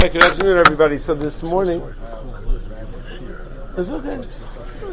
Hi, good afternoon, everybody. So this morning, it's okay,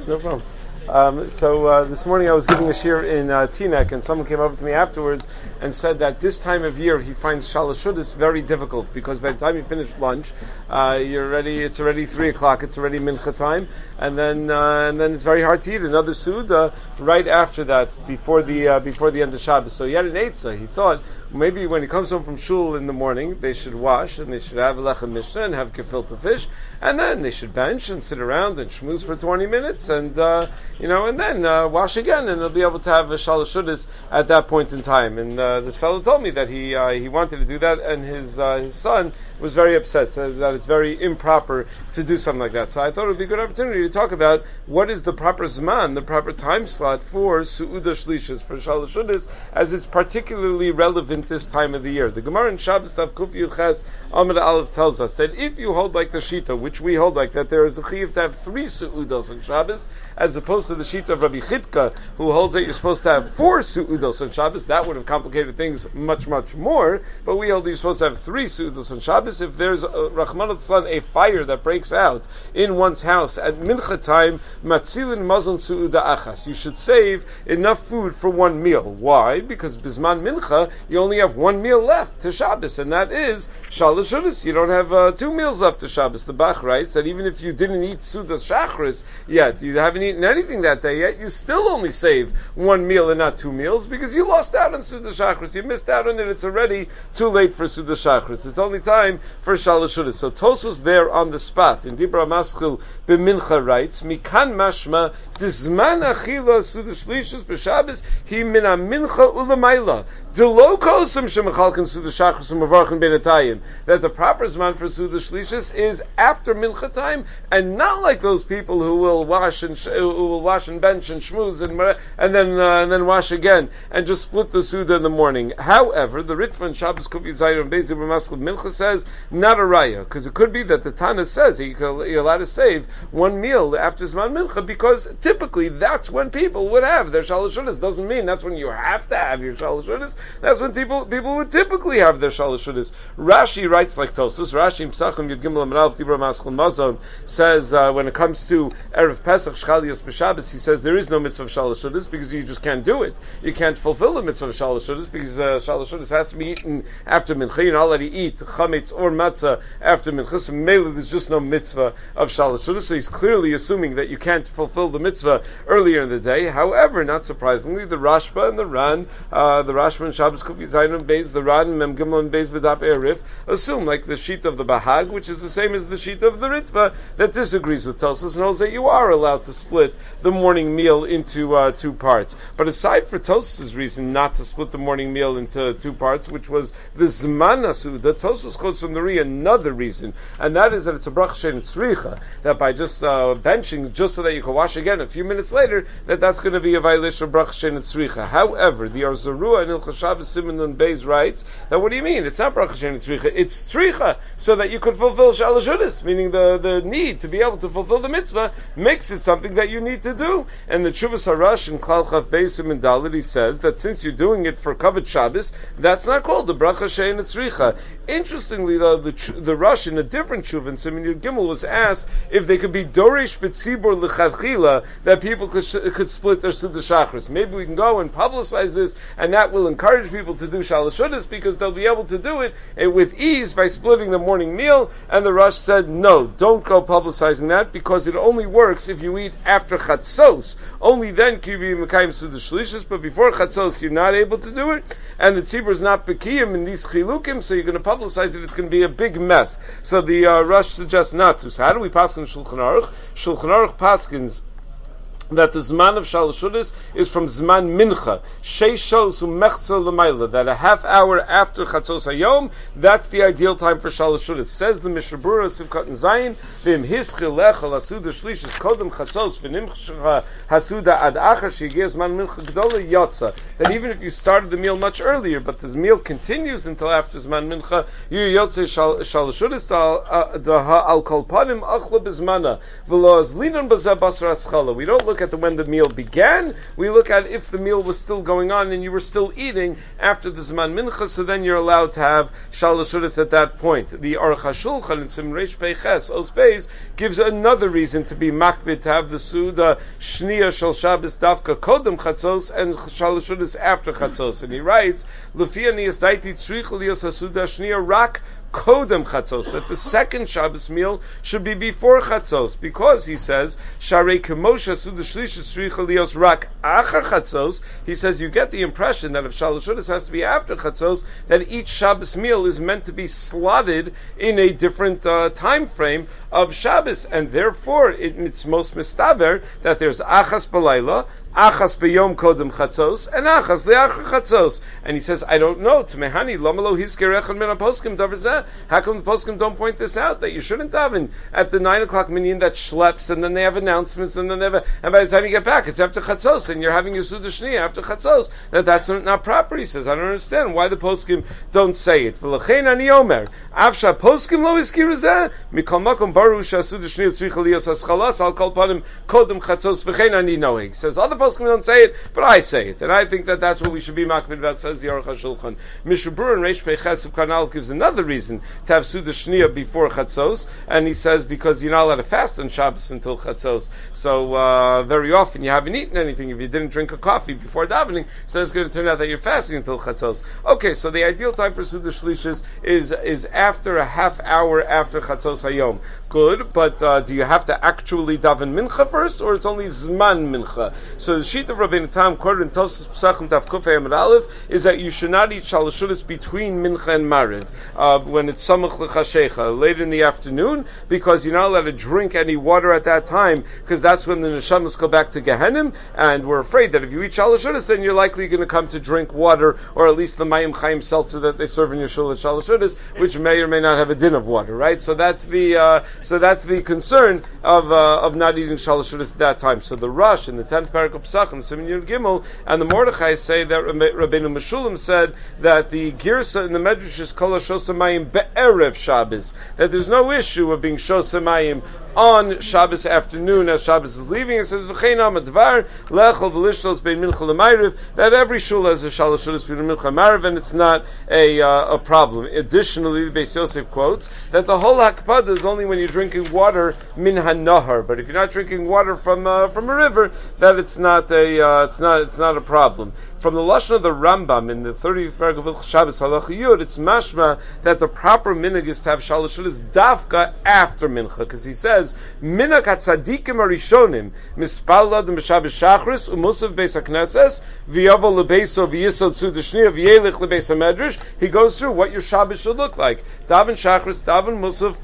no problem. Um, so uh, this morning I was giving a shir in uh, Teaneck, and someone came over to me afterwards and said that this time of year he finds shalashudis very difficult because by the time you finish lunch, uh, you're ready. It's already three o'clock. It's already mincha time, and then uh, and then it's very hard to eat another suda right after that before the uh, before the end of Shabbos. So he had an eitzah. He thought maybe when he comes home from shul in the morning, they should wash and they should have lechem mishnah and have gefilte fish, and then they should bench and sit around and schmooze for 20 minutes, and uh, you know, and then uh, wash again, and they'll be able to have a shalashudis at that point in time. And uh, this fellow told me that he uh, he wanted to do that, and his uh, his son was very upset, said that it's very improper to do something like that. So I thought it would be a good opportunity to talk about what is the proper zman, the proper time slot for su'uda shlishas, for shalashudis, as it's particularly relevant this time of the year. The Gemara in Shabbos of Kuf Ches Amid Aleph tells us that if you hold like the Shita, which we hold like that, there is a chiyuv to have three su'udos on Shabbos, as opposed to the Shita of Rabbi Chidka, who holds that you're supposed to have four su'udos on Shabbos. That would have complicated things much, much more, but we hold that you're supposed to have three su'udos on Shabbos. Shabbos, if there's a, Rahman a fire that breaks out in one's house at mincha time, matzilin mazon su'uda achas. You should save enough food for one meal. Why? Because bisman mincha, you only have one meal left to Shabbos, and that is shalosh You don't have uh, two meals left to Shabbos. The Bach writes that even if you didn't eat suda shachris yet, you haven't eaten anything that day yet, you still only save one meal and not two meals because you lost out on suda shachris. You missed out on it. It's already too late for suda shachris. It's only time time for Shalashudas. So Tosus there on the spot in Dibra Maschil B'Mincha writes, Mikan Mashma Dizman Achila Sudash Lishus B'Shabbos He Min Mincha Ulamayla Delo Kosam Shemachalkin Sudash Shachris Umavarchin Benatayim that the proper Zman for Sudash Lishus is after Mincha time and not like those people who will wash and who will wash and bench and shmooze and and then uh, and then wash again and just split the Suda in the morning. However, the Ritva and Shabbos Kufi Zayin and Bezi B'Maschil Mincha says not a raya, because it could be that the Tana says you're allowed to save one meal after Zman Mincha, because typically that's when people would have their Shalashudas. Doesn't mean that's when you have to have your Shalashudas. That's when people people would typically have their Shalashudas. Rashi writes like Tosus. Rashi Psachim Yud Gimel Amrav Tibra Maschel Mazon says uh, when it comes to Erev Pesach Shchalios B'Shabbos, he says there is no mitzvah of Shalashudas because you just can't do it. You can't fulfill the mitzvah of Shalashudas because uh, Shalashudas has to be eaten after Mincha. You already eat chametz or matzah after minchas. Mele, there's just no mitzvah of shalosh. So he's clearly assuming that you can't fulfill the mitzvah earlier in the day. However, not surprisingly, the Rashba and the Ran, uh, the Rashba and Shabbos Kufi Zayin Beis, the Ran Mem Gimel and Beis B'Dap Erif, assume like the sheet of the Bahag, which is the same as the sheet of the Ritva, that disagrees with Tosos and holds that you are allowed to split the morning meal into uh, two parts. But aside for Tosos' reason not to split the morning meal into two parts, which was the Zman the Tosos quotes from the another reason, and that is that it's a brach shein tzricha, that by just uh, benching, just so that you can wash again a few minutes later, that that's going to be a violation of brach shein tzricha. However, the Or Zarua and Il Shabbos Simon and Beis writes that what do you mean? It's not brach shein tzricha, it's tzricha, so that you could fulfill shalashudas, meaning the, the need to be able to fulfill the mitzvah makes it something that you need to do. And the Chuvas Harash in Klal Chav Beisim and Dalit, says that since you're doing it for covered Shabbos, that's not called the bracha shein tzricha. Interestingly, the, the, the Rosh in a different shuv in Simon Gimel was asked if they could be Dorish B'tzibur L'chadchila, that people could, could split their Suda Shachris. Maybe we can go and publicize this, and that will encourage people to do Shalashudas because they'll be able to do it eh, with ease by splitting the morning meal. And the Rosh said, no, don't go publicizing that because it only works if you eat after Chatzos. Only then can you be Mekayim Suda Shlishis, but before Chatzos you're not able to do it, and the Tzibur is not Bekiyim in these Chilukim, so you're going to publicize it, it's going to be a big mess. So the uh, Rosh suggests not to. So how do we pass on Shulchan Aruch? Shulchan Aruch paskins that the Zman of Shalashudis is from Zman Mincha. Sheishos umechzo l'mayla. That a half hour after Chatzos Hayom, that's the ideal time for Shalashudis. Says the Mishnah Berurah Sivkat and Zayin, Vim hischil lechel hasuda shlishis kodem Chatzos v'nimchsha hasuda ad achar shigir Man Mincha gdola yotza. That even if you started the meal much earlier, but the meal continues until after Zman Mincha, you yotze Shalashudis uh, al kol panim achla bizmana. V'lo azlinan bazeh basar aschala. We don't look look at the when the meal began. We look at if the meal was still going on and you were still eating after the Zman Mincha, so then you're allowed to have Shalashudas at that point. The Aruch HaShulchan in Simreish Peiches, Osbeis, gives another reason to be makbid, to have the Suda Shnia Shal Shabbos Dafka Kodem Chatzos and Shalashudas after Chatzos. And he writes, Lefia Niyastaiti Tzrichel Yos Suda Shnia Rak kodem chatzos, that the second Shabbos meal should be before chatzos, because he says, sharei kemosha suda shlish rak achar chatzos, he says you get the impression that if shalashudas has to be after chatzos, that each Shabbos meal is meant to be slotted in a different uh, time frame of Shabbos, and therefore it, it's most mistaver that there's achas balayla, achas beyom kodem chatzos, and achas leachar chatzos. And he says, I don't know. Tmehani lomalo hiskerechon min poskim davar How come the poskim don't point this out that you shouldn't daven at the nine o'clock minyan that schleps, and then they have announcements, and then they have, and by the time you get back, it's after chatzos, and you're having your suda after chatzos. That that's not proper. He says, I don't understand why the poskim don't say it. V'lachein ani omer avsha poskim lo hiskiruzeh mikol makom baru shasuda shnia tzricha liyos aschalas al kol panim kodem chatzos v'chein ani knowing. Says other poskim don't say it, but I say it, and I think that that's what we should be makbid about. Says the Aruch HaShulchan. Mishabur and Reish Peiches of Kanal gives another reason to have Suda Shnia before Chatzos, and he says because you're not allowed to fast on Shabbos until Chatzos. So uh, very often you haven't eaten anything if you didn't drink a coffee before davening, so it's going to turn out that you're fasting until Chatzos. Okay, so the ideal time for Suda Shlishis is is after a half hour after Chatzos Hayom. Good, but uh, do you have to actually daven mincha first, or it's only zman mincha? So the sheet of Rabbi Tam quoted in Tosas Pesachim Tav Kufay Aleph is that you should not eat shalashudas between mincha and mariv uh, when it's samach lechashecha late in the afternoon because you're not allowed to drink any water at that time because that's when the neshamas go back to Gehenim, and we're afraid that if you eat shalashudas, then you're likely going to come to drink water or at least the mayim chaim seltzer that they serve in your shul at which may or may not have a din of water, right? So that's the uh, so that's the concern of uh, of not eating shalashudas at that time. So the Rosh in the tenth parak of Pesachim, Simin Yud Gimel, and the Mordechai say that Rabbeinu Meshulam said that the girsa in the Medrash is kol shosamayim be'erev Shabbos. That there's no issue of being shosamayim on Shabbos afternoon as Shabbos is leaving. It says v'cheinam advar lechol v'lishlos bein mincha l'mayriv that every shul has a shalosh shulas bein mincha l'mayriv and it's not a uh, a problem. Additionally, the Beis Yosef quotes that the whole hakpada is only when you're drinking water min hanahar, but if you're not drinking water from uh, from a river, that it's not a uh, it's not it's not a problem. From the lashon of the Rambam in the 30th paragraph of Shabbos Halach Yud, it's mashma that the proper minhag is to have shalosh shulas dafka after mincha, because he says minhag hatzadikim arishonim mispalad m'shabbos shachris umusav beis hakneses v'yavo lebeiso v'yisod sudashniya v'yelich lebeis hamedrash. He goes through what your Shabbos should look like. Daven shachris, daven musav,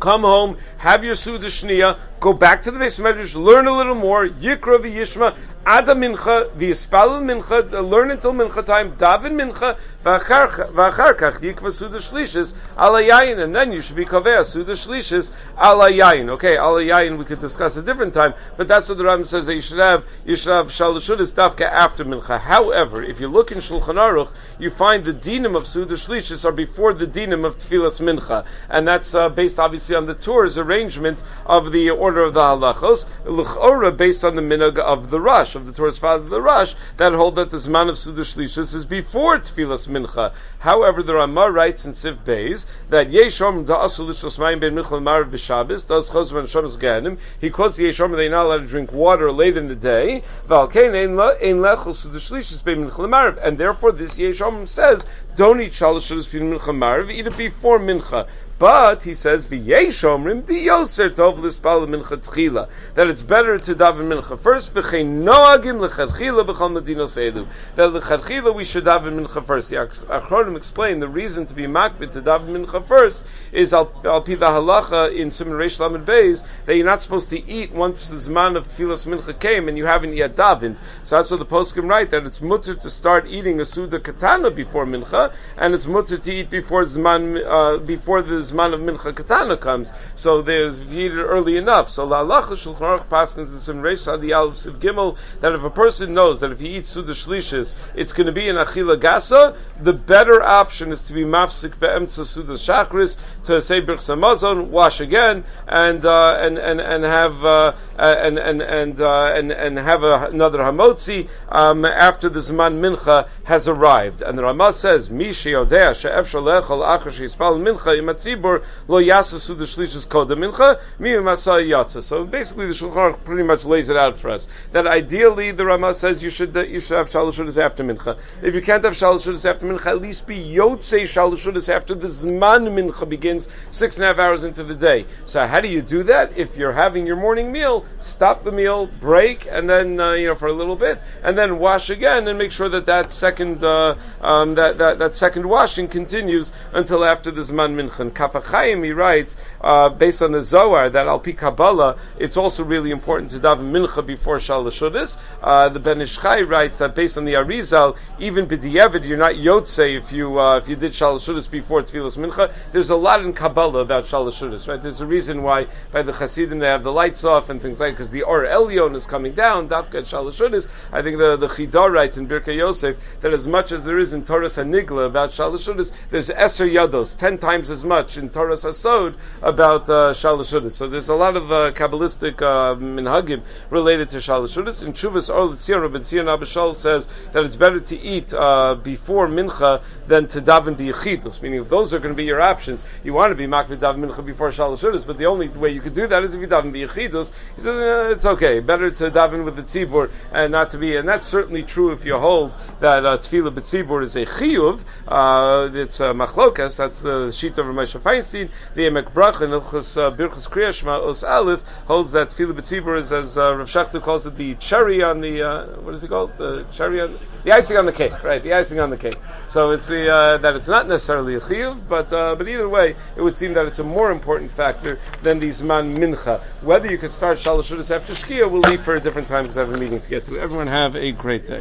come home, have your Suda Shniya, go back to the base medrash, learn a little more, Yikra v'Yishma, Ada Mincha, v'Yispalel Mincha, learn until Mincha time, Daven Mincha, v'Acharkach, Yikva Suda Shlishis, Alayayin, and then you should be Kaveh, Suda Shlishis, Alayayin. Okay, Alayayin we could discuss a different time, but that's what the Ram says that you should have, you should have Shalashudis Dafka after Mincha. However, if you look in Shulchan Aruch, you find the dinim of Suda Shlishis are before the dinim of Tfilas Mincha, and that's uh, based obviously on the Tur's arrangement of the order of the halachos, l'chora based on the minhag of the Rosh of the Tur's father, the Rosh that hold that the zman of suda is before tefillas mincha. However, the Ramah writes in Siv Beis that yeshom da'asul lishos mayim ben mincha marav b'shabbos does chos ben ganim. He quotes yeshom they're not allowed to drink water late in the day. V'alkein ein ben mincha and therefore this yeshom says don't eat shalosh shudas mincha marav, eat it before mincha. But he says v'yeshomrim diyoser tov lispal mincha tchila that it's better to daven mincha first. V'chein noagim lechatchila b'chol medinos edu that lechatchila we should daven mincha first. The Achronim explain the reason to be makbid to daven mincha first is al, al pi the halacha in Simon Reish Lamed Beis that you're not supposed to eat once the zman of tefillas mincha came and you haven't yet davened. So that's what the poskim write that it's mutter to start eating a suda katana before mincha and it's mutter to eat before zman uh, before the Zman of Mincha Katana comes, so there's viewed early enough. So La Lacha Shulchan Aruch Paskins is in Reish Sadi Aleph Siv Gimel that if a person knows that if he eats Suda Shlishis, it's going to be in Achila Gasa, the better option is to be Mafsik Be'emtza Suda Shachris, to say Birch Samazon, wash again, and, uh, and, and, and have, uh, and and and uh, and and have a, another hamotzi um, after the zman mincha has arrived. And the Rama says, "Mi she'odea she'ef shalechol acher she'ispal mincha imatzibur lo yasasu the shlishus koda mincha mi yatsa." So basically, the Shulchan pretty much lays it out for us that ideally the Rama says you should you should have shalashudas after mincha. If you can't have shalashudas after mincha, at least be yotzei shalashudas after the zman mincha begins six and a half hours into the day. So how do you do that? If you're having your morning meal, stop the meal, break, and then uh, you know for a little bit, and then wash again, and make sure that that second uh, um, that, that that second washing continues until after the zman mincha. Kaf HaChaim he writes uh, based on the Zohar that al pi Kabbalah it's also really important to daven mincha before shalashudas. Uh, the Ben Ish Chai writes that based on the Arizal, even b'di'evid you're not yotze if you uh, if you did shalashudas before tefillas mincha. There's a lot in Kabbalah about shalashudas, right? There's a reason why by the Hasidim they have the lights off and things like because the Or Elyon is coming down. Dafka shalashudas. I think the the Chida writes in Birkei Yosef that as much as there is in Torah Hanigla about shalashudas, there's Eser Yados, ten times as much in Torah Hasod about uh, shalashudas. So there's a lot of uh, kabbalistic uh, minhagim related to shalashudas. In Chuvas Or L'Tzion, Rabbi Tzion Abba Shaul says that it's better to eat uh, before mincha than to daven biyachidus. Meaning, if those are going to be your options, you want to be makbid daven mincha before shalashudas, but the only way you could do that is if you daven biyachidus. He said eh, it's okay, better to daven with the tzibur and not to be. And that's certainly true if you hold that uh, tefillah b'tzibur is a chiyuv. Uh, it's uh, machlokas. That's the sheet of Moshe Feinstein. The Emek Bracha and Ilchus uh, Birchus Kriyashma Os Aleph holds that tefillah b'tzibur is as uh, Rav Schachter calls it the cherry on the uh, what is it called? The cherry on the icing on the cake, right? The icing on the cake. So it's the uh, that it's not necessarily a chiyuv, but uh, but either way, it would seem that it's a more important factor than the zman mincha. Whether you could start after shkia, we'll leave for a different time because I have a meeting to get to. Everyone have a great day.